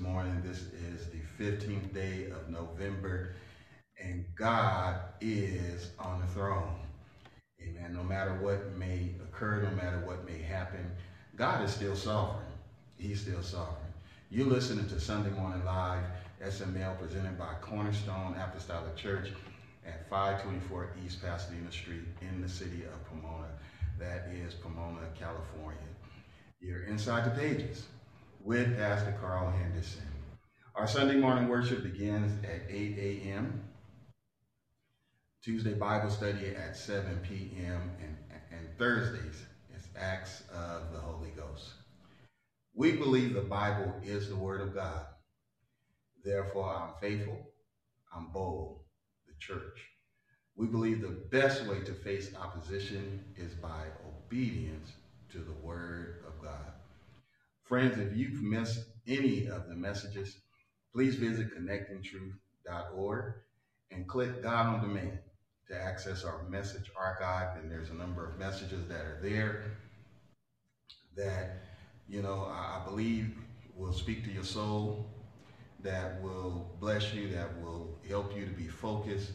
morning. This is the 15th day of November, and God is on the throne. Amen. No matter what may occur, no matter what may happen, God is still sovereign. He's still sovereign. You're listening to Sunday Morning Live, SML, presented by Cornerstone Apostolic Church at 524 East Pasadena Street in the city of Pomona. That is Pomona, California. You're inside the pages with Pastor Carl Henderson. Our Sunday morning worship begins at 8 a.m. Tuesday Bible study at 7 p.m. and, and Thursdays is Acts of the Holy Ghost. We believe the Bible is the Word of God. Therefore, I'm faithful, I'm bold, the church. We believe the best way to face opposition is by obedience to the Word. Friends, if you've missed any of the messages, please visit connectingtruth.org and click God on Demand to access our message archive. And there's a number of messages that are there that, you know, I believe will speak to your soul, that will bless you, that will help you to be focused.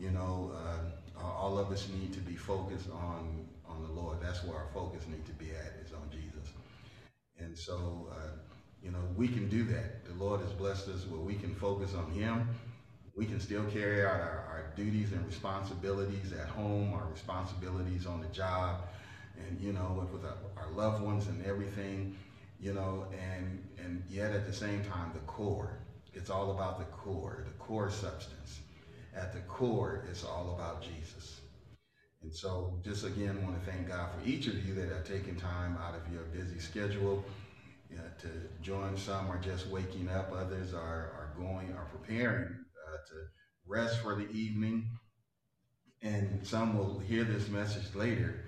You know, uh, all of us need to be focused on on the Lord. That's where our focus needs to be at is on Jesus. And so, uh, you know, we can do that. The Lord has blessed us where we can focus on Him. We can still carry out our, our duties and responsibilities at home, our responsibilities on the job, and you know, with, with our, our loved ones and everything, you know, and and yet at the same time, the core. It's all about the core, the core substance. At the core, it's all about Jesus. And so just again, want to thank God for each of you that have taken time out of your busy schedule you know, to join. Some are just waking up. Others are, are going, are preparing uh, to rest for the evening. And some will hear this message later.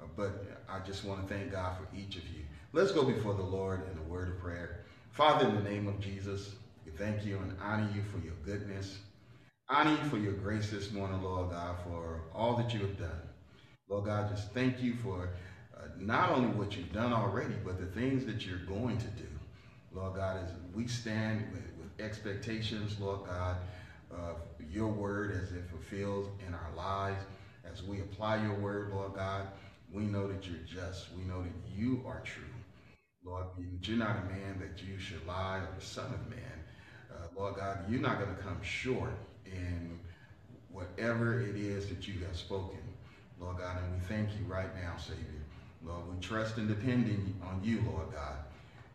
Uh, but I just want to thank God for each of you. Let's go before the Lord in a word of prayer. Father, in the name of Jesus, we thank you and honor you for your goodness honor you for your grace this morning, Lord God, for all that you have done. Lord God, just thank you for uh, not only what you've done already, but the things that you're going to do. Lord God, as we stand with, with expectations, Lord God, of your word as it fulfills in our lives, as we apply your word, Lord God, we know that you're just. We know that you are true. Lord, you're not a man that you should lie or the son of man. Uh, Lord God, you're not going to come short whatever it is that you have spoken, Lord God. And we thank you right now, Savior. Lord, we trust and depend on you, Lord God.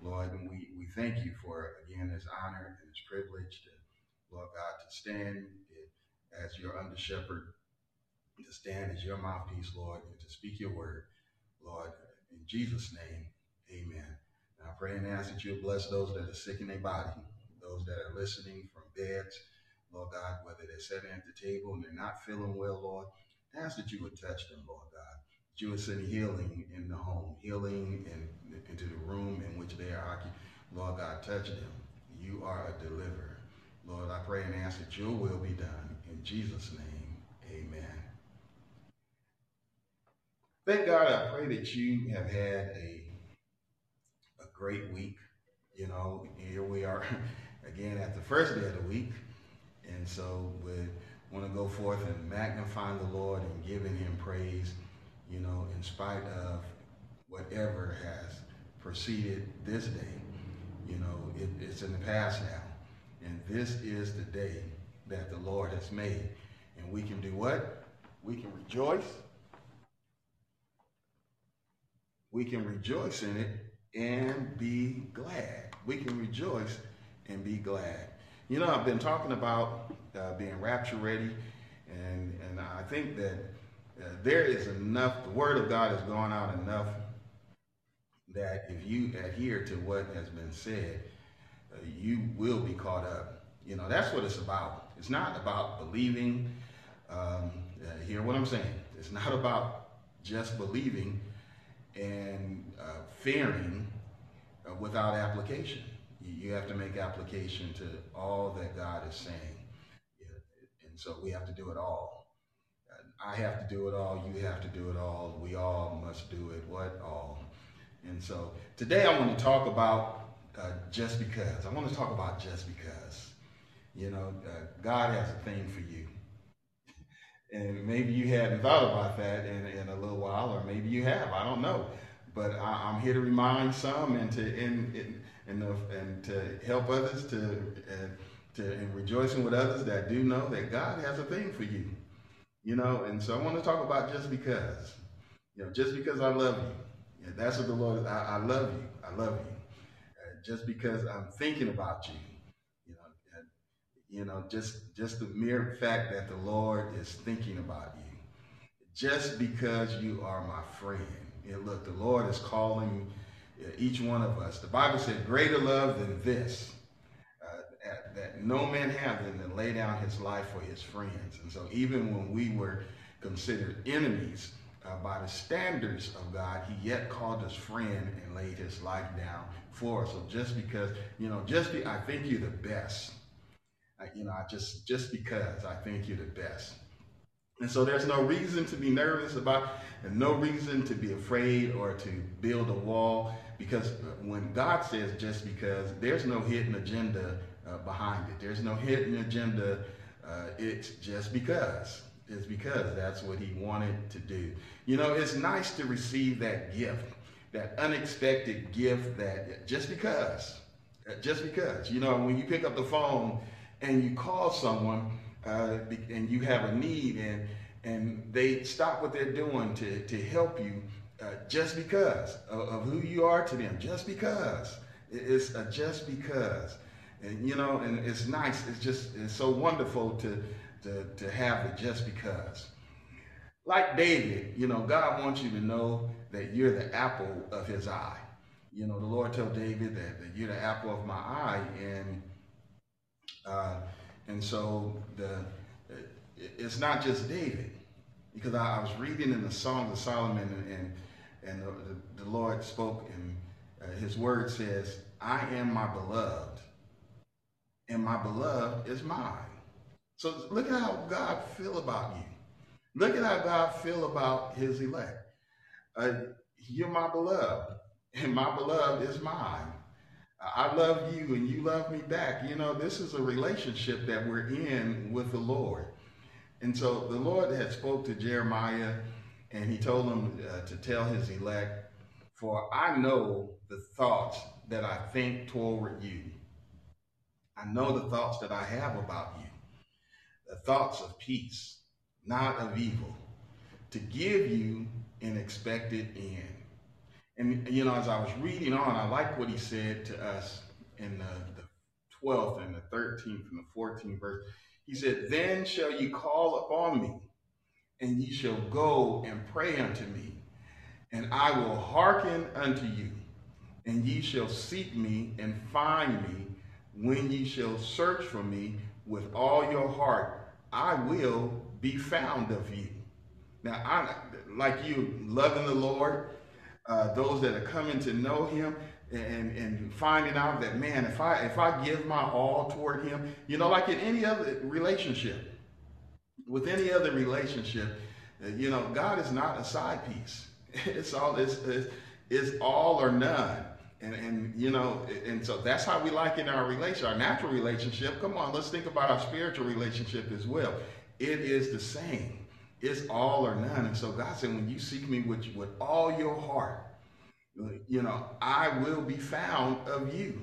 Lord, and we, we thank you for, again, this honor and this privilege to, Lord God, to stand as your under shepherd, to stand as your mouthpiece, Lord, and to speak your word, Lord. In Jesus' name, amen. And I pray and ask that you'll bless those that are sick in their body, those that are listening from beds, Lord God, whether they're sitting at the table and they're not feeling well, Lord, ask that you would touch them, Lord God. That you would send healing in the home, healing in, into the room in which they are occupied. Lord God, touch them. You are a deliverer. Lord, I pray and ask that your will be done. In Jesus' name, amen. Thank God, I pray that you have had a, a great week. You know, here we are again at the first day of the week. And so we want to go forth and magnify the Lord and giving him praise, you know, in spite of whatever has preceded this day. You know, it, it's in the past now. And this is the day that the Lord has made. And we can do what? We can rejoice. We can rejoice in it and be glad. We can rejoice and be glad. You know, I've been talking about uh, being rapture ready, and, and I think that uh, there is enough, the word of God has gone out enough that if you adhere to what has been said, uh, you will be caught up. You know, that's what it's about. It's not about believing. Um, uh, hear what I'm saying? It's not about just believing and uh, fearing uh, without application you have to make application to all that God is saying. And so we have to do it all. I have to do it all. You have to do it all. We all must do it. What all? And so today I want to talk about uh, just because. I want to talk about just because. You know, uh, God has a thing for you. And maybe you hadn't thought about that in, in a little while, or maybe you have. I don't know. But I, am here to remind some and to and, and, and and to help others to and to and rejoicing with others that do know that God has a thing for you. You know, and so I want to talk about just because. You know, just because I love you. That's what the Lord. I, I love you. I love you. Uh, just because I'm thinking about you. You know, uh, you know, just just the mere fact that the Lord is thinking about you. Just because you are my friend. And look, the Lord is calling uh, each one of us. The Bible said, "Greater love than this." that no man have than to lay down his life for his friends. And so even when we were considered enemies uh, by the standards of God, he yet called us friend and laid his life down for us. So just because, you know, just be, I think you're the best. I, you know, I just, just because I think you're the best. And so there's no reason to be nervous about, and no reason to be afraid or to build a wall, because when God says just because, there's no hidden agenda uh, behind it. There's no hidden agenda. Uh, it's just because. It's because that's what he wanted to do. You know, it's nice to receive that gift, that unexpected gift that just because, uh, just because. You know, when you pick up the phone and you call someone uh, and you have a need and and they stop what they're doing to, to help you uh, just because of, of, who you are to them, just because. It's a just because. And you know, and it's nice. It's just it's so wonderful to to to have it just because. Like David, you know, God wants you to know that you're the apple of his eye. You know, the Lord told David that, that you're the apple of my eye, and uh, and so the it's not just David, because I, I was reading in the Songs of Solomon, and and, and the, the, the, Lord spoke, and uh, His word says, "I am my beloved, and my beloved is mine. So look at how God feel about you. Look at how God feel about his elect. Uh, you're my beloved, and my beloved is mine. I love you and you love me back. You know, this is a relationship that we're in with the Lord. And so the Lord had spoke to Jeremiah and he told him uh, to tell his elect, for I know the thoughts that I think toward you, I know the thoughts that I have about you, the thoughts of peace, not of evil, to give you an expected end. And, you know, as I was reading on, I like what he said to us in the, the 12th and the 13th and the 14th verse. He said, Then shall you call upon me, and ye shall go and pray unto me, and I will hearken unto you, and ye shall seek me and find me when ye shall search for me with all your heart, I will be found of you. Now, I like you, loving the Lord, uh, those that are coming to know Him, and and finding out that man, if I if I give my all toward Him, you know, like in any other relationship, with any other relationship, uh, you know, God is not a side piece. It's all it's, it's, it's all or none. And, and you know, and so that's how we like in our relation, our natural relationship. Come on, let's think about our spiritual relationship as well. It is the same. It's all or none. And so God said, when you seek me with, with all your heart, you know, I will be found of you.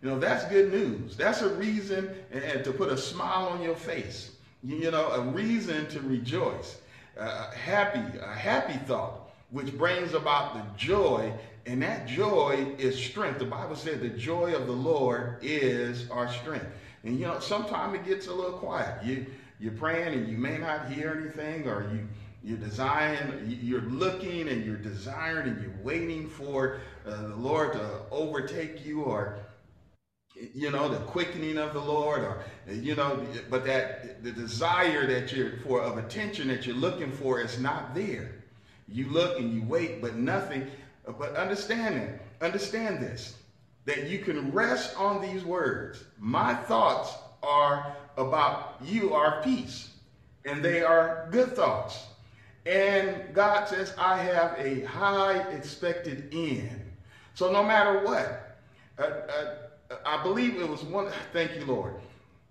You know, that's good news. That's a reason and, to put a smile on your face. You, you know, a reason to rejoice. Uh, happy, a happy thought, which brings about the joy and that joy is strength. The Bible said the joy of the Lord is our strength. And you know, sometimes it gets a little quiet. You you're praying and you may not hear anything, or you you're desiring, you're looking and you're desiring and you're waiting for uh, the Lord to overtake you, or you know, the quickening of the Lord, or you know, but that the desire that you're for of attention that you're looking for is not there. You look and you wait, but nothing. But understand it. Understand this. That you can rest on these words. My thoughts are about you are peace. And they are good thoughts. And God says, I have a high expected end. So no matter what, uh, uh, I believe it was one, thank you, Lord.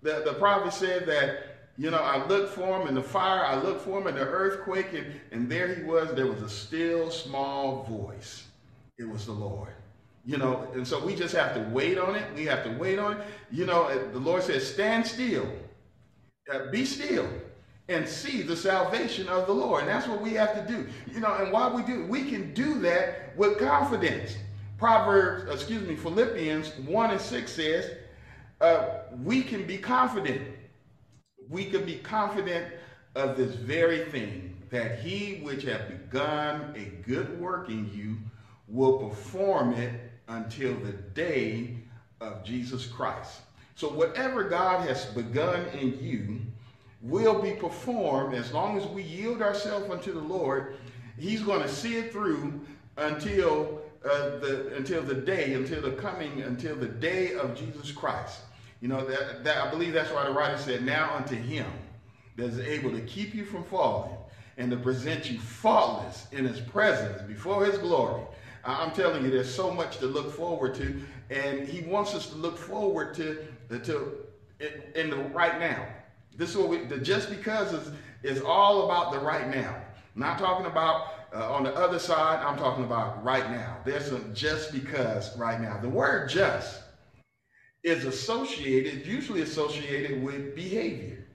The, the prophet said that, you know, I looked for him in the fire, I looked for him in the earthquake, and, and there he was. There was a still small voice. It was the Lord. You know, and so we just have to wait on it. We have to wait on it. You know, the Lord says, stand still, uh, be still, and see the salvation of the Lord. And that's what we have to do. You know, and while we do, we can do that with confidence. Proverbs, excuse me, Philippians 1 and 6 says, uh, we can be confident. We can be confident of this very thing, that he which hath begun a good work in you will perform it until the day of Jesus Christ. So whatever God has begun in you will be performed as long as we yield ourselves unto the Lord. He's going to see it through until uh, the until the day, until the coming, until the day of Jesus Christ. You know that, that I believe that's why the writer said, "Now unto Him that is able to keep you from falling and to present you faultless in His presence before His glory." I'm telling you, there's so much to look forward to, and He wants us to look forward to to in the right now. This is what we, the just because is is all about the right now. Not talking about uh, on the other side, I'm talking about right now. There's some just because right now. The word just is associated, usually associated with behavior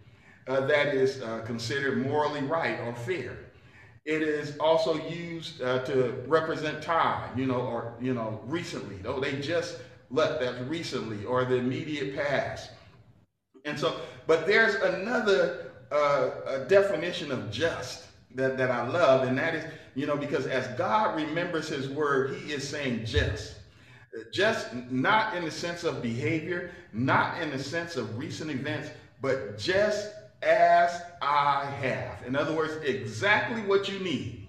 uh, that is uh, considered morally right or fair. It is also used uh, to represent time, you know, or, you know, recently. Though they just left, that's recently, or the immediate past. And so, but there's another uh, definition of just that, that I love, and that is, you know, because as God remembers his word, he is saying just. Just not in the sense of behavior, not in the sense of recent events, but just as I have. In other words, exactly what you need.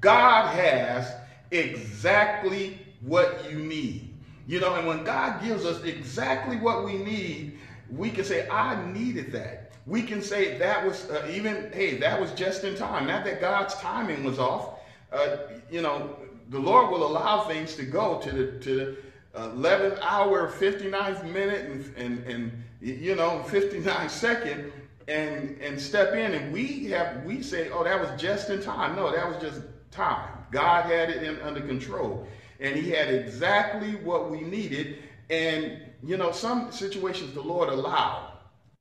God has exactly what you need. You know, and when God gives us exactly what we need, we can say, I needed that. We can say that was uh, even, hey, that was just in time. Not that God's timing was off. Uh, you know, the Lord will allow things to go to the, to the 11th hour, 59th minute, and, and, and you know, 59 second, and and step in. And we have we say, oh, that was just in time. No, that was just time. God had it in, under control, and He had exactly what we needed. And you know, some situations the Lord allowed.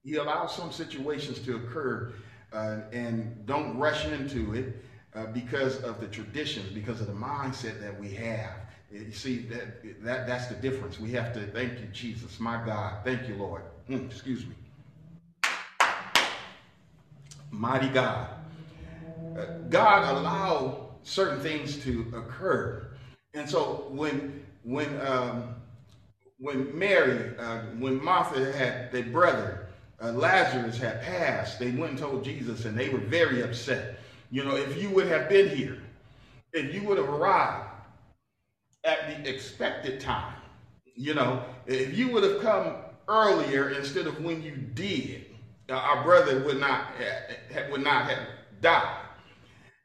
He allows some situations to occur, uh, and don't rush into it uh, because of the traditions, because of the mindset that we have. You see, that, that that's the difference. We have to thank you, Jesus, my God. Thank you, Lord. Mm, excuse me. Mighty God. Uh, God allowed certain things to occur. And so when when um, when Mary, uh, when Martha had their brother, uh, Lazarus had passed, they went and told Jesus and they were very upset. You know, if you would have been here, if you would have arrived at the expected time, you know, if you would have come earlier instead of when you did, our brother would not have, would not have died.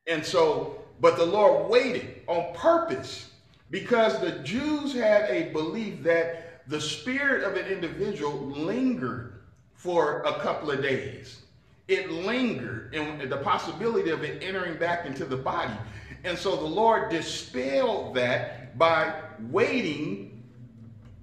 And so, but the Lord waited on purpose because the Jews had a belief that the spirit of an individual lingered for a couple of days it lingered and the possibility of it entering back into the body. And so the Lord dispelled that by waiting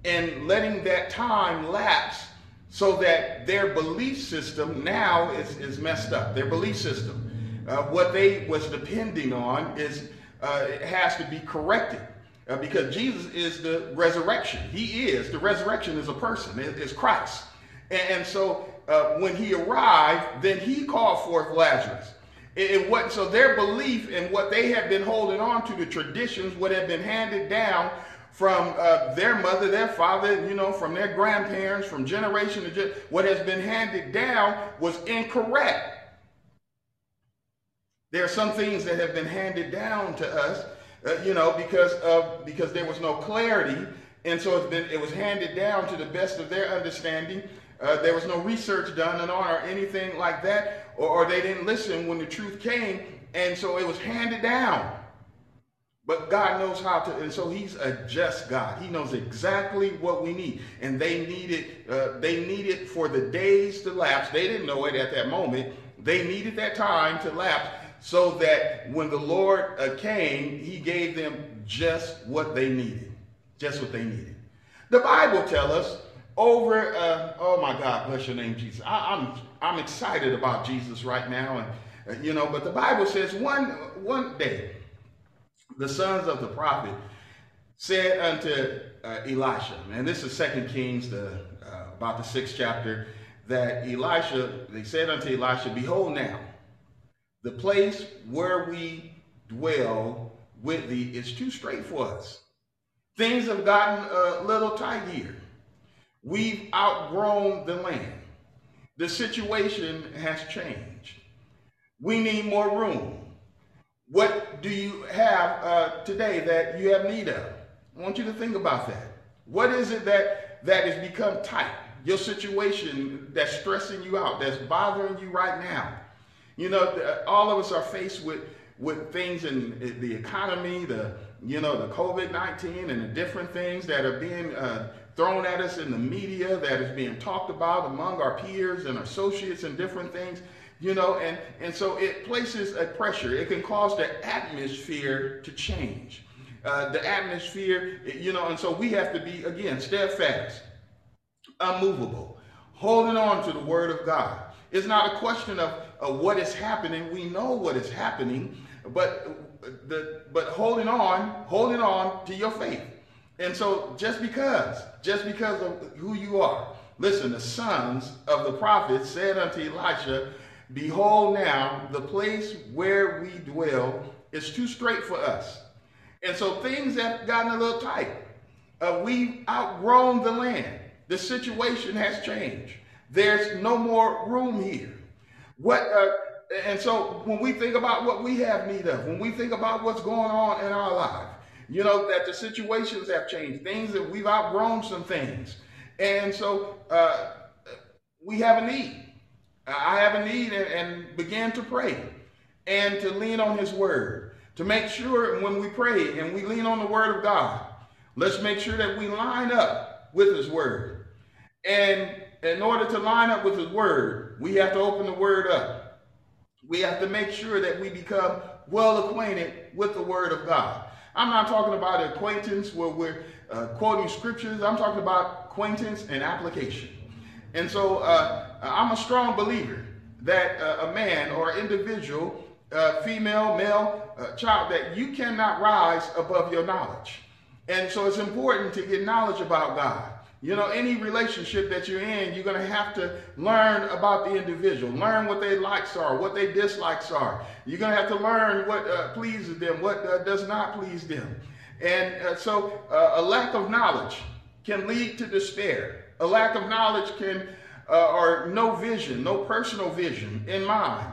and letting that time lapse so that their belief system now is, is messed up. Their belief system. Uh, what they was depending on is uh, it has to be corrected. Uh, because Jesus is the resurrection. He is. The resurrection is a person. It, it's Christ. And, and so uh, when he arrived, then he called forth Lazarus. It, what, so their belief in what they had been holding on to, the traditions, what had been handed down from uh, their mother, their father, you know, from their grandparents, from generation to generation, what has been handed down was incorrect. There are some things that have been handed down to us, uh, you know, because of because there was no clarity, and so it's been it was handed down to the best of their understanding uh, there was no research done on or anything like that, or, or they didn't listen when the truth came, and so it was handed down. But God knows how to, and so He's a just God. He knows exactly what we need, and they needed uh, they needed for the days to lapse. They didn't know it at that moment. They needed that time to lapse so that when the Lord uh, came, He gave them just what they needed, just what they needed. The Bible tells us over. Uh, oh my God, bless your name, Jesus. I, I'm I'm excited about Jesus right now, and uh, you know. But the Bible says one one day the sons of the prophet said unto uh, Elisha, and this is Second Kings, the uh, about the sixth chapter, that Elisha, they said unto Elisha, Behold now, the place where we dwell with thee is too straight for us. Things have gotten a little tight here. We've outgrown the land. The situation has changed. We need more room. What do you have uh, today that you have need of? I want you to think about that. What is it that that has become tight? Your situation that's stressing you out, that's bothering you right now. You know, all of us are faced with with things in the economy, the you know the COVID nineteen, and the different things that are being uh, thrown at us in the media, that is being talked about among our peers and associates and different things you know, and, and so it places a pressure. It can cause the atmosphere to change. Uh, the atmosphere, you know, and so we have to be, again, steadfast, unmovable, holding on to the word of God. It's not a question of, of what is happening. We know what is happening, but the but holding on, holding on to your faith. And so just because, just because of who you are, listen, the sons of the prophets said unto Elisha, Behold, now the place where we dwell is too straight for us. And so things have gotten a little tight. Uh, we've outgrown the land. The situation has changed. There's no more room here. What, uh, and so when we think about what we have need of, when we think about what's going on in our life, you know, that the situations have changed, things that we've outgrown some things. And so uh, we have a need. I have a need and, begin to pray and to lean on his word. To make sure when we pray and we lean on the word of God, let's make sure that we line up with his word. And in order to line up with his word, we have to open the word up. We have to make sure that we become well acquainted with the word of God. I'm not talking about acquaintance where we're uh, quoting scriptures. I'm talking about acquaintance and application. And so uh, I'm a strong believer that uh, a man or individual, uh, female, male, uh, child, that you cannot rise above your knowledge. And so it's important to get knowledge about God. You know, any relationship that you're in, you're going to have to learn about the individual, learn what their likes are, what their dislikes are. You're going to have to learn what uh, pleases them, what uh, does not please them. And uh, so a lack of knowledge can lead to despair. A lack of knowledge can, uh, or no vision, no personal vision in mind,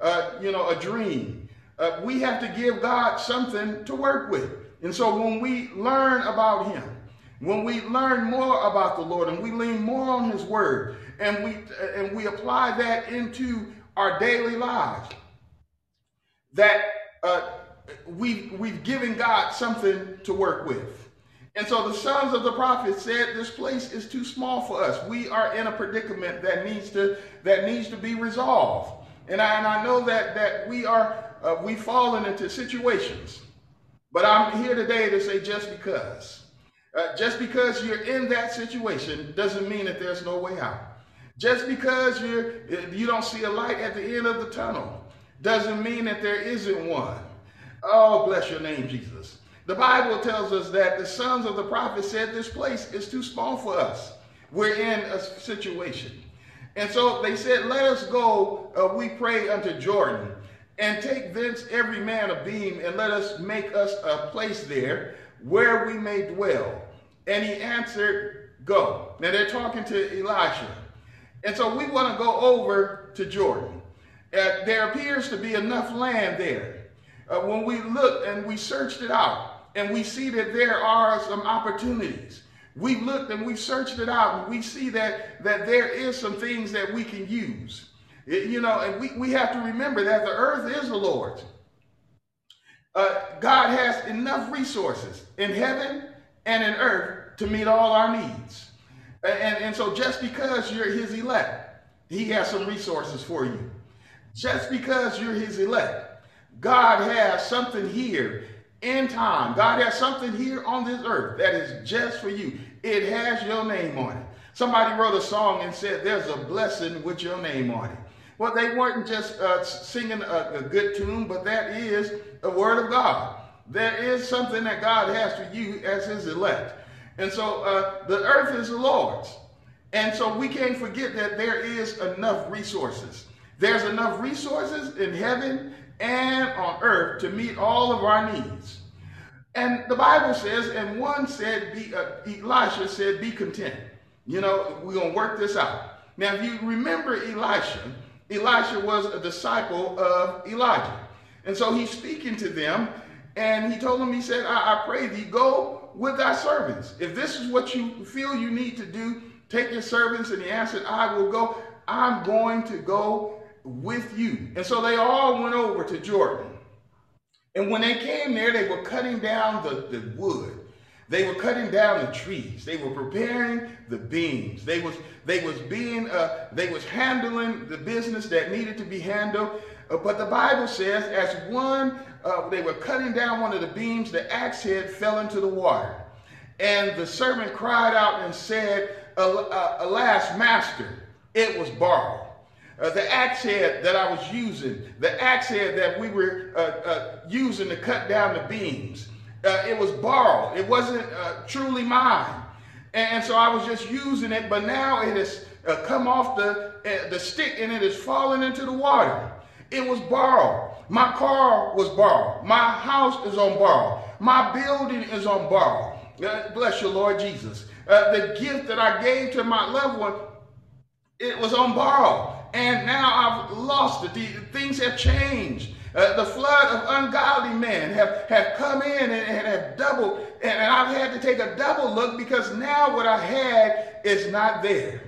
uh, you know, a dream. Uh, we have to give God something to work with. And so when we learn about Him, when we learn more about the Lord and we lean more on His Word and we and we apply that into our daily lives, that uh, we we've given God something to work with. And so the sons of the prophet said, "This place is too small for us. We are in a predicament that needs to that needs to be resolved." And I, and I know that that we are uh, we've fallen into situations, but I'm here today to say just because, uh, just because you're in that situation doesn't mean that there's no way out. Just because you you don't see a light at the end of the tunnel doesn't mean that there isn't one. Oh, bless your name, Jesus. The Bible tells us that the sons of the prophet said this place is too small for us. We're in a situation. And so they said, let us go, uh, we pray unto Jordan, and take thence every man a beam, and let us make us a place there where we may dwell. And he answered, go. Now they're talking to Elisha. And so we want to go over to Jordan. Uh, there appears to be enough land there. Uh, when we looked and we searched it out, and we see that there are some opportunities. We've looked and we've searched it out and we see that, that there is some things that we can use. It, you know, and we, we have to remember that the earth is the Lord's. uh, God has enough resources in heaven and in earth to meet all our needs. And, and so just because you're his elect, he has some resources for you. Just because you're his elect, God has something here in time. God has something here on this earth that is just for you. It has your name on it. Somebody wrote a song and said, There's a blessing with your name on it. Well, they weren't just uh, singing a, a good tune, but that is the word of God. There is something that God has for you as his elect. And so uh, the earth is the Lord's. And so we can't forget that there is enough resources. There's enough resources in heaven and on earth to meet all of our needs. And the Bible says, and one said, be, uh, Elisha said, be content. You know, we're going to work this out. Now, if you remember Elisha, Elisha was a disciple of Elijah. And so he's speaking to them, and he told them, he said, I, I pray thee, go with thy servants. If this is what you feel you need to do, take your servants. And he answered, I will go. I'm going to go with you. And so they all went over to Jordan. And when they came there, they were cutting down the, the wood. They were cutting down the trees. They were preparing the beams. They was they was being uh, they was handling the business that needed to be handled. Uh, but the Bible says, as one uh, they were cutting down one of the beams, the axe head fell into the water, and the servant cried out and said, "Alas, master, it was borrowed." Uh, the axe head that I was using, the axe head that we were uh, uh, using to cut down the beams, uh, it was borrowed. It wasn't uh, truly mine. And, so I was just using it, but now it has uh, come off the, the stick and it is falling into the water. It was borrowed. My car was borrowed. My house is on borrow. My building is on borrow. Bless you, Lord Jesus. The gift that I gave to my loved one, it was on borrow. And now I've lost it. The, things have changed. Uh, the flood of ungodly men have, have come in and, and have doubled, and, and I've had to take a double look because now what I had is not there.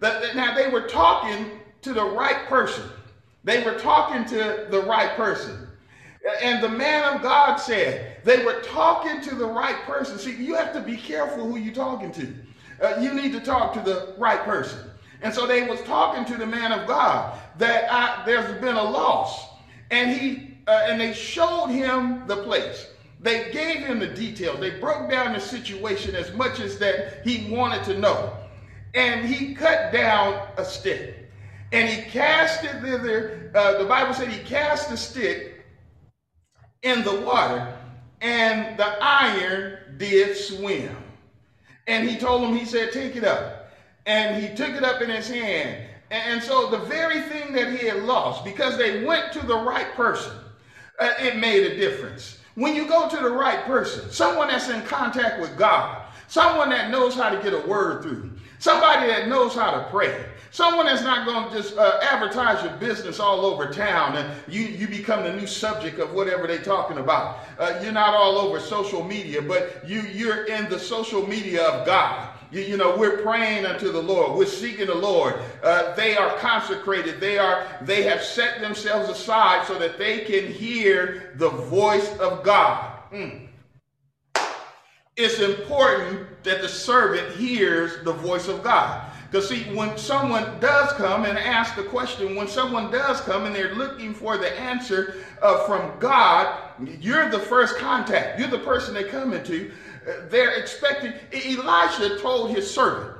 The, now they were talking to the right person. They were talking to the right person. And the man of God said, they were talking to the right person. See, you have to be careful who you're talking to. Uh, you need to talk to the right person. And so they was talking to the man of God that I, there's been a loss and he uh, and they showed him the place. They gave him the details. They broke down the situation as much as that he wanted to know. And he cut down a stick. And he cast it thither. Uh, the Bible said he cast the stick in the water, and the iron did swim. And he told him, he said, Take it up. And he took it up in his hand and so the very thing that he had lost, because they went to the right person, uh, it made a difference. When you go to the right person, someone that's in contact with God, someone that knows how to get a word through, somebody that knows how to pray, someone that's not going to just uh, advertise your business all over town and you, you become the new subject of whatever they're talking about. Uh, you're not all over social media, but you, you're in the social media of God. You, you, know, we're praying unto the Lord. We're seeking the Lord. Uh, they are consecrated. They are. They have set themselves aside so that they can hear the voice of God. Mm. It's important that the servant hears the voice of God. Because see, when someone does come and ask the question, when someone does come and they're looking for the answer uh, from God, you're the first contact. You're the person they come into they're expecting. Elijah told his servant,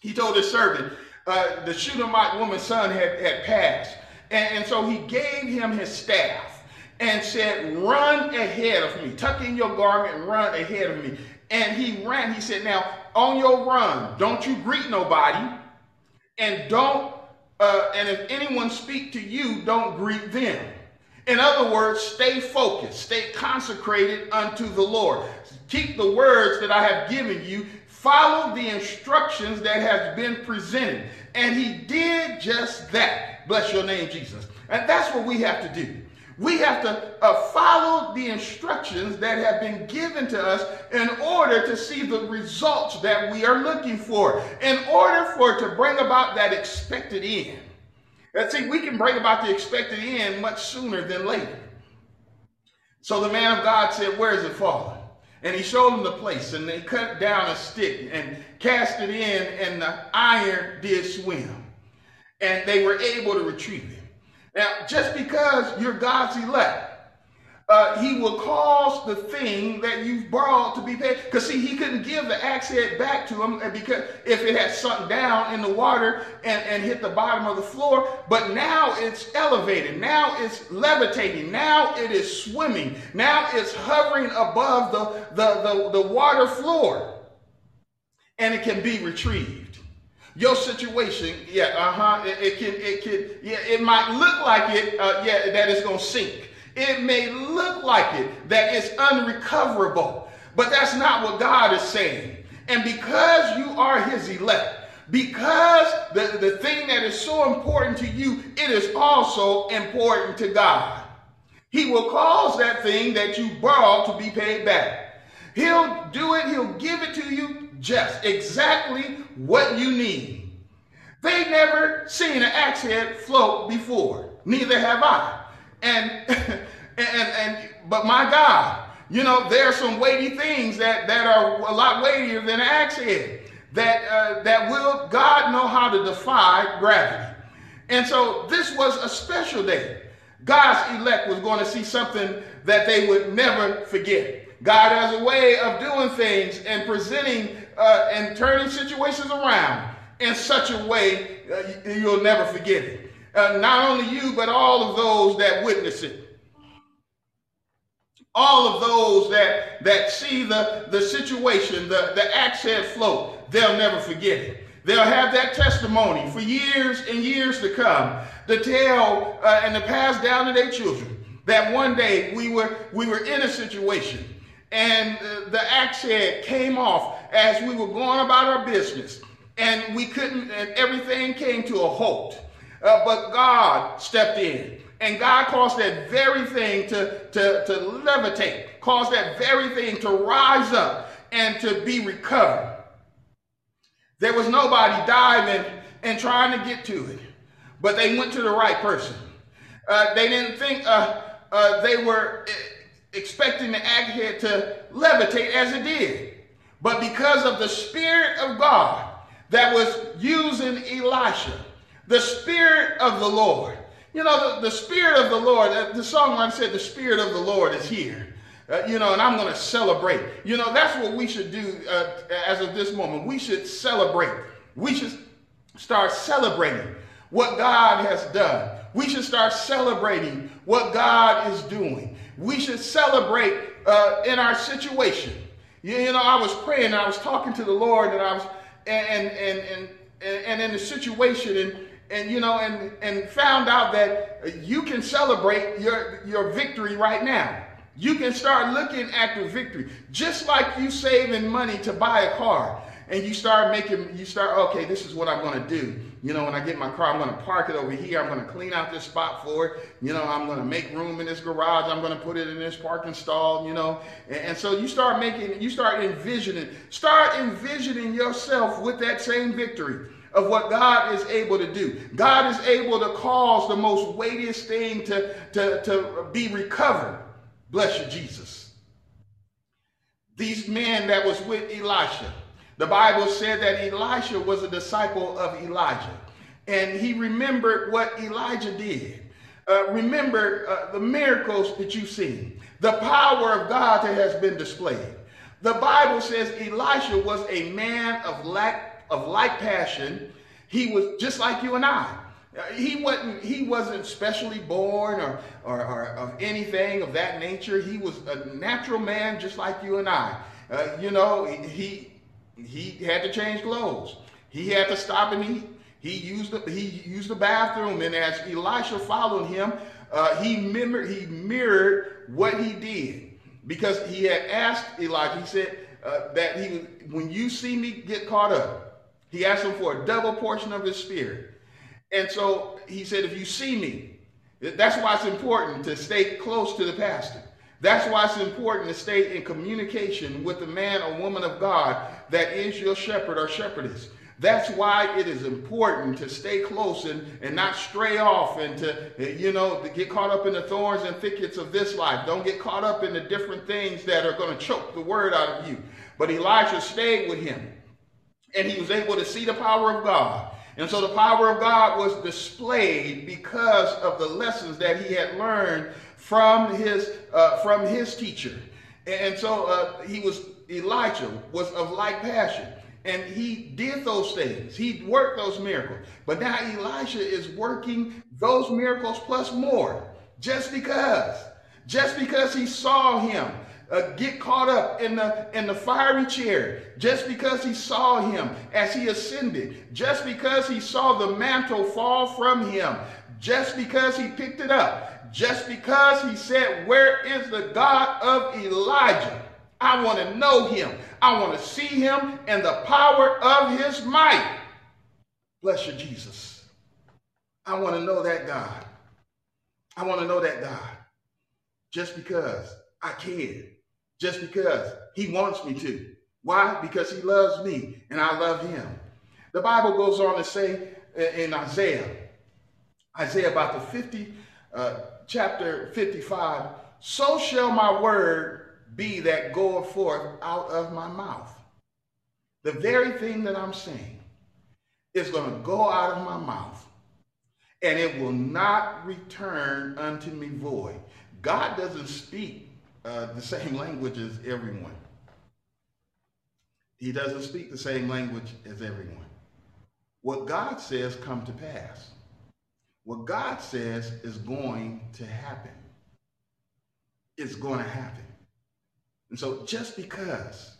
he told his servant, uh, the Shunammite woman's son had, had passed. And, and so he gave him his staff and said, Run ahead of me. Tuck in your garment and run ahead of me. And he ran. He said, Now, on your run, don't you greet nobody. And don't, uh, and if anyone speak to you, don't greet them. In other words, stay focused, stay consecrated unto the Lord. Keep the words that I have given you. Follow the instructions that has been presented. And he did just that. Bless your name, Jesus. And that's what we have to do. We have to uh, follow the instructions that have been given to us in order to see the results that we are looking for, in order for to bring about that expected end. And see, we can bring about the expected end much sooner than later. So the man of God said, Where is it fallen? And he showed them the place, and they cut down a stick and cast it in, and the iron did swim. And they were able to retrieve it. Now, just because you're God's elect, uh, he will cause the thing that you've borrowed to be paid. Because see, he couldn't give the axe head back to him because if it had sunk down in the water and, and hit the bottom of the floor, but now it's elevated. Now it's levitating. Now it is swimming. Now it's hovering above the, the, the, the water floor. And it can be retrieved. Your situation, yeah, uh-huh, it, it can, it can, yeah, it might look like it, uh, yeah, that it's gonna sink. It may look like it, that it's unrecoverable, but that's not what God is saying. And because you are his elect, because the, the thing that is so important to you, it is also important to God. He will cause that thing that you borrowed to be paid back. He'll do it, he'll give it to you just exactly what you need. They never seen an axe head float before. Neither have I. And, and, and, but my God, you know, there are some weighty things that, that are a lot weightier than an axe head that, uh, that will, God know how to defy gravity. And so this was a special day. God's elect was going to see something that they would never forget. God has a way of doing things and presenting uh, and turning situations around in such a way uh, you'll never forget it uh, not only you, but all of those that witness it. All of those that, that see the, the situation, the, the accent float, they'll never forget it. They'll have that testimony for years and years to come to tell uh, and to pass down to their children that one day we were, we were in a situation and uh, the axe head came off as we were going about our business and we couldn't, and everything came to a halt. Uh, but God stepped in. And God caused that very thing to, to, to levitate, caused that very thing to rise up and to be recovered. There was nobody diving and trying to get to it, but they went to the right person. Uh, they didn't think uh, uh, they were expecting the head to levitate as it did. But because of the Spirit of God that was using Elisha, the Spirit of the Lord. You know, the, the Spirit of the Lord, uh, the songwriter said, the Spirit of the Lord is here. Uh, you know, and I'm going to celebrate. You know, that's what we should do uh, as of this moment. We should celebrate. We should start celebrating what God has done. We should start celebrating what God is doing. We should celebrate uh, in our situation. You, you, know, I was praying, I was talking to the Lord, and I was, and and and and, and in the situation, and and you know and and found out that you can celebrate your your victory right now. You can start looking at the victory. Just like you saving money to buy a car and you start making you start okay this is what i'm going to do. You know when i get my car i'm going to park it over here. I'm going to clean out this spot for it. You know i'm going to make room in this garage. I'm going to put it in this parking stall you know. And, and so you start making you start envisioning start envisioning yourself with that same victory of what God is able to do. God is able to cause the most weightiest thing to, to, to be recovered. Bless you, Jesus. These men that was with Elisha, the Bible said that Elisha was a disciple of Elijah. And he remembered what Elijah did. Uh, remember uh, the miracles that you've seen, the power of God that has been displayed. The Bible says Elisha was a man of lack of like passion. He was just like you and I. He wasn't, he wasn't specially born or, or, or of anything of that nature. He was a natural man just like you and I. Uh, you know, he, he had to change clothes. He had to stop and eat. He used the, he used the bathroom, and as Elisha followed him, uh, he, mirrored, he mirrored what he did because he had asked Elijah. He said uh, that he, when you see me get caught up, he asked him for a double portion of his spirit. And so he said, if you see me, that's why it's important to stay close to the pastor. That's why it's important to stay in communication with the man or woman of God that is your shepherd or shepherdess. That's why it is important to stay close and, and not stray off and to, you know, to get caught up in the thorns and thickets of this life. Don't get caught up in the different things that are going to choke the word out of you. But Elijah stayed with him and he was able to see the power of God. And so the power of God was displayed because of the lessons that he had learned from his, uh, from his teacher. And so uh, he was, Elijah was of like passion. And he did those things. He worked those miracles. But now Elisha is working those miracles plus more. Just because. Just because he saw him uh, get caught up in the, in the fiery chair. Just because he saw him as he ascended. Just because he saw the mantle fall from him. Just because he picked it up. Just because he said, where is the God of Elijah? I want to know him. I want to see him and the power of his might. Bless you, Jesus. I want to know that God. I want to know that God. Just because I can. Just because he wants me to. Why? Because he loves me and I love him. The Bible goes on to say in Isaiah, Isaiah about the 50, uh, chapter 55, so shall my word be that goeth forth out of my mouth. The very thing that I'm saying is going to go out of my mouth and it will not return unto me void. God doesn't speak uh, the same language as everyone. He doesn't speak the same language as everyone. What God says come to pass. What God says is going to happen. It's going to happen. And so just because,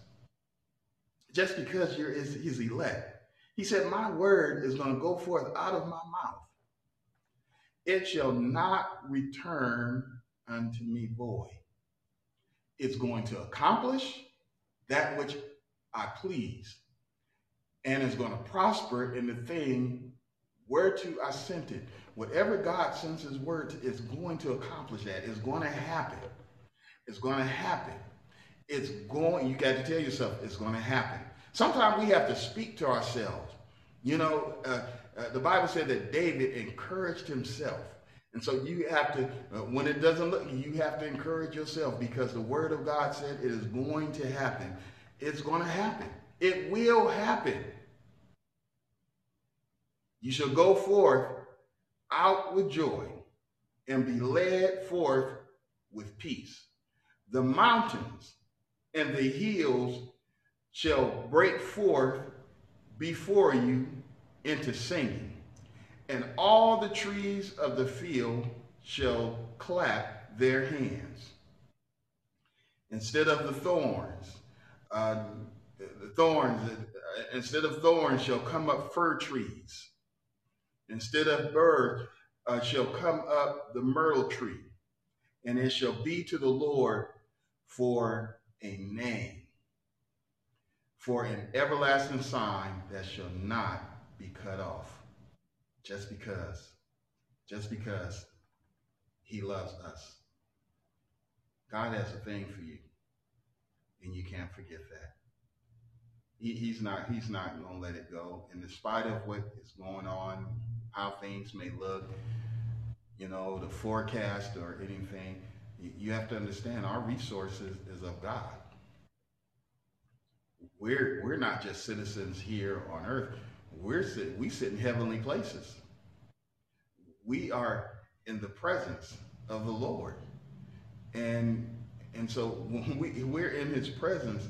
just because you're his elect, he said, my word is going to go forth out of my mouth. It shall not return unto me void. It's going to accomplish that which I please, and is going to prosper in the thing whereto I sent it. Whatever God sends his word to, is going to accomplish that. It's going to happen. It's going to happen. It's going, you got to tell yourself it's going to happen. Sometimes we have to speak to ourselves. You know, uh, uh, the Bible said that David encouraged himself. And so you have to, uh, when it doesn't look, you have to encourage yourself because the word of God said it is going to happen. It's going to happen. It will happen. You shall go forth out with joy and be led forth with peace. The mountains and the hills shall break forth before you into singing, and all the trees of the field shall clap their hands. Instead of the thorns, uh, the thorns, uh, instead of thorns shall come up fir trees. Instead of birds uh, shall come up the myrtle tree, and it shall be to the Lord for a name for an everlasting sign that shall not be cut off just because, just because he loves us. God has a thing for you, and you can't forget that. He, he's not, he's not to let it go. And in spite of what is going on, how things may look, you know, the forecast or anything, you have to understand our resources is of God. We're, we're not just citizens here on earth. We're sit, we sit in heavenly places. We are in the presence of the Lord. And, and so when we, we're in his presence,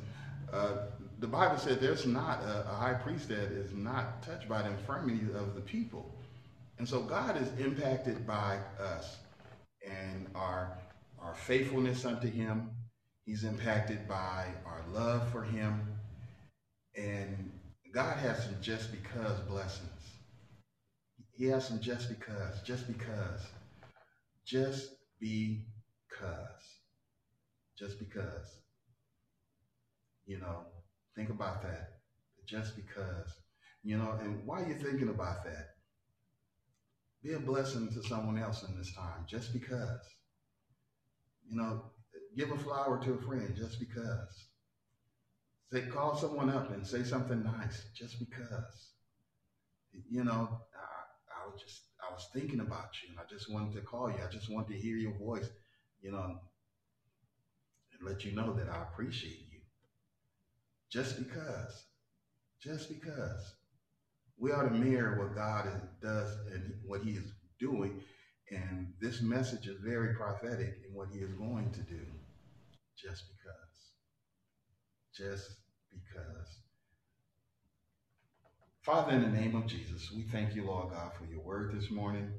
uh, the Bible said there's not a, a high priest that is not touched by the infirmity of the people. And so God is impacted by us and our our faithfulness unto him. He's impacted by our love for him. And God has some just because blessings. He has some just because, just because, just because, just because. You know, think about that. Just because. You know, and while you're thinking about that, be a blessing to someone else in this time, just because. You know, give a flower to a friend just because. Say, call someone up and say something nice just because. you know, I, I was just, I was thinking about you and I just wanted to call you. I just wanted to hear your voice, you know, and let you know that I appreciate you. Just because, just because we ought to mirror what God is, does and what he is doing. And this message is very prophetic in what he is going to do. Just because. Just because. Father, in the name of Jesus, we thank you, Lord God, for your word this morning,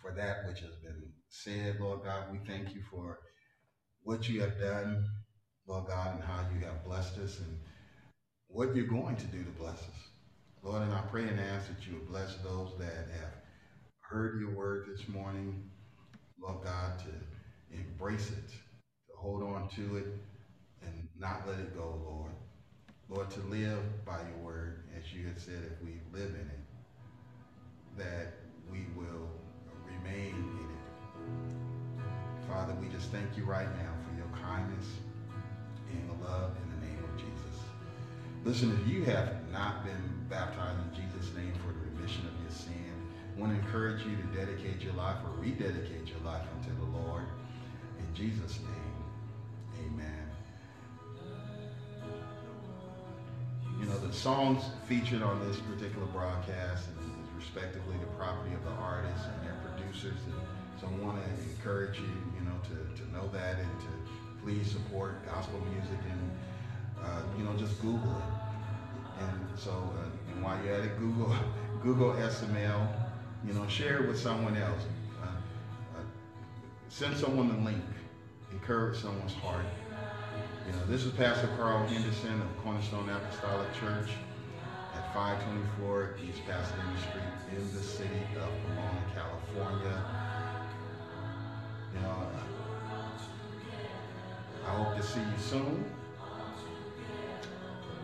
for that which has been said, Lord God. We thank you for what you have done, Lord God, and how you have blessed us and what you're going to do to bless us. Lord, and I pray and ask that you would bless those that have heard your word this morning, Lord God, to embrace it, to hold on to it, not let it go, Lord. Lord, to live by your word, as you had said, if we live in it, that we will remain in it. Father, we just thank you right now for your kindness and the love in the name of Jesus. Listen, if you have not been baptized in Jesus' name for the remission of your sin, I want to encourage you to dedicate your life or rededicate your life unto the Lord. In Jesus' name, amen. Songs featured on this particular broadcast is respectively the property of the artists and their producers. And so I want to encourage you, you know, to, to know that and to please support gospel music and, uh, you know, just Google it. And so, uh, and while you're at it, Google, Google SML, you know, share it with someone else. Uh, uh, send someone the link. Encourage someone's heart. This is Pastor Carl Henderson of Cornerstone Apostolic Church at 524 East Pasadena Street in the city of Pomona, California. You know, I hope to see you soon.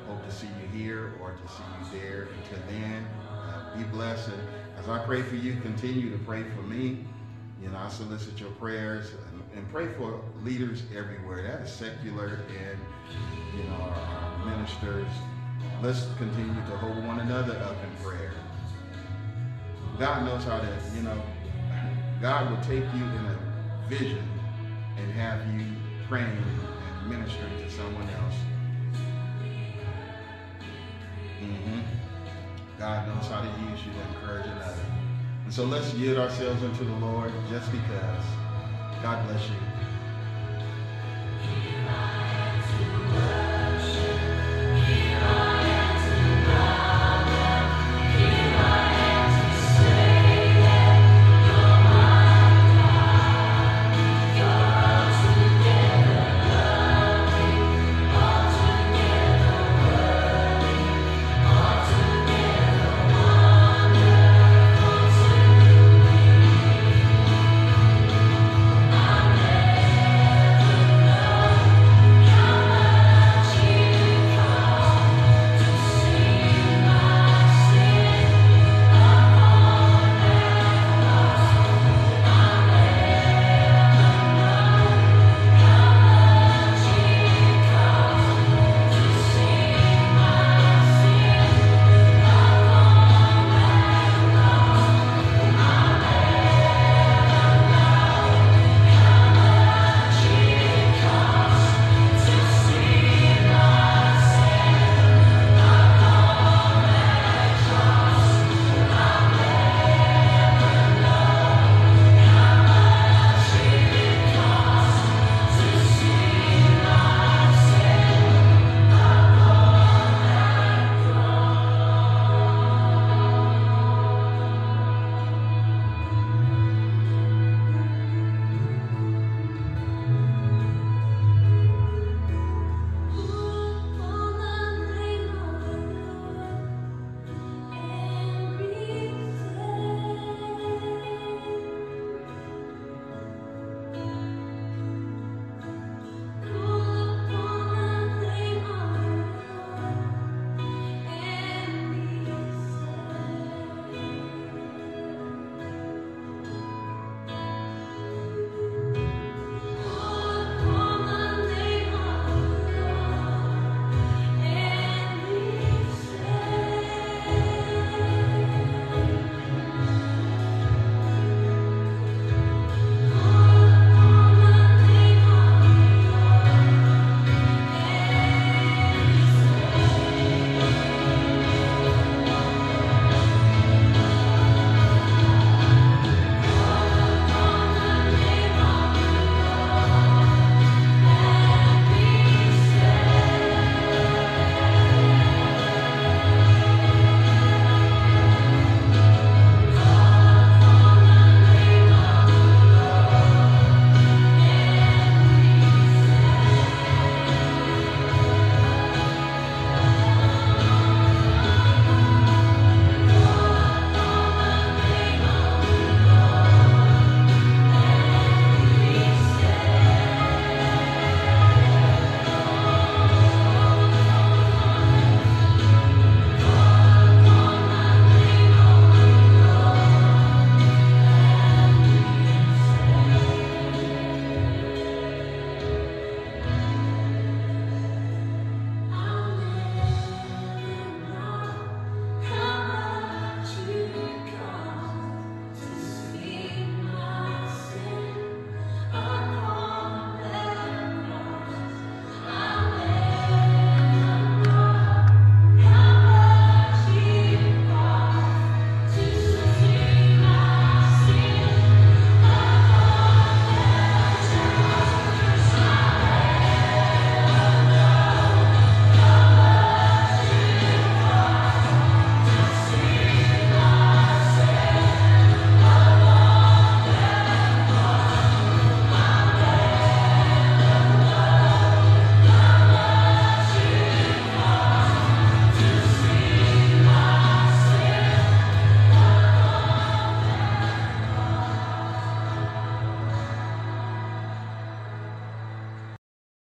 Hope to see you here or to see you there. Until then, uh, be blessed. And as I pray for you, continue to pray for me. You know, I solicit your prayers and, and pray for leaders everywhere. That is secular and, you know, our, our ministers. Let's continue to hold one another up in prayer. God knows how to, you know, God will take you in a vision and have you praying and ministering to someone else. Mm-hmm. God knows how to use you to encourage another. And so let's yield ourselves unto the Lord just because. God bless you.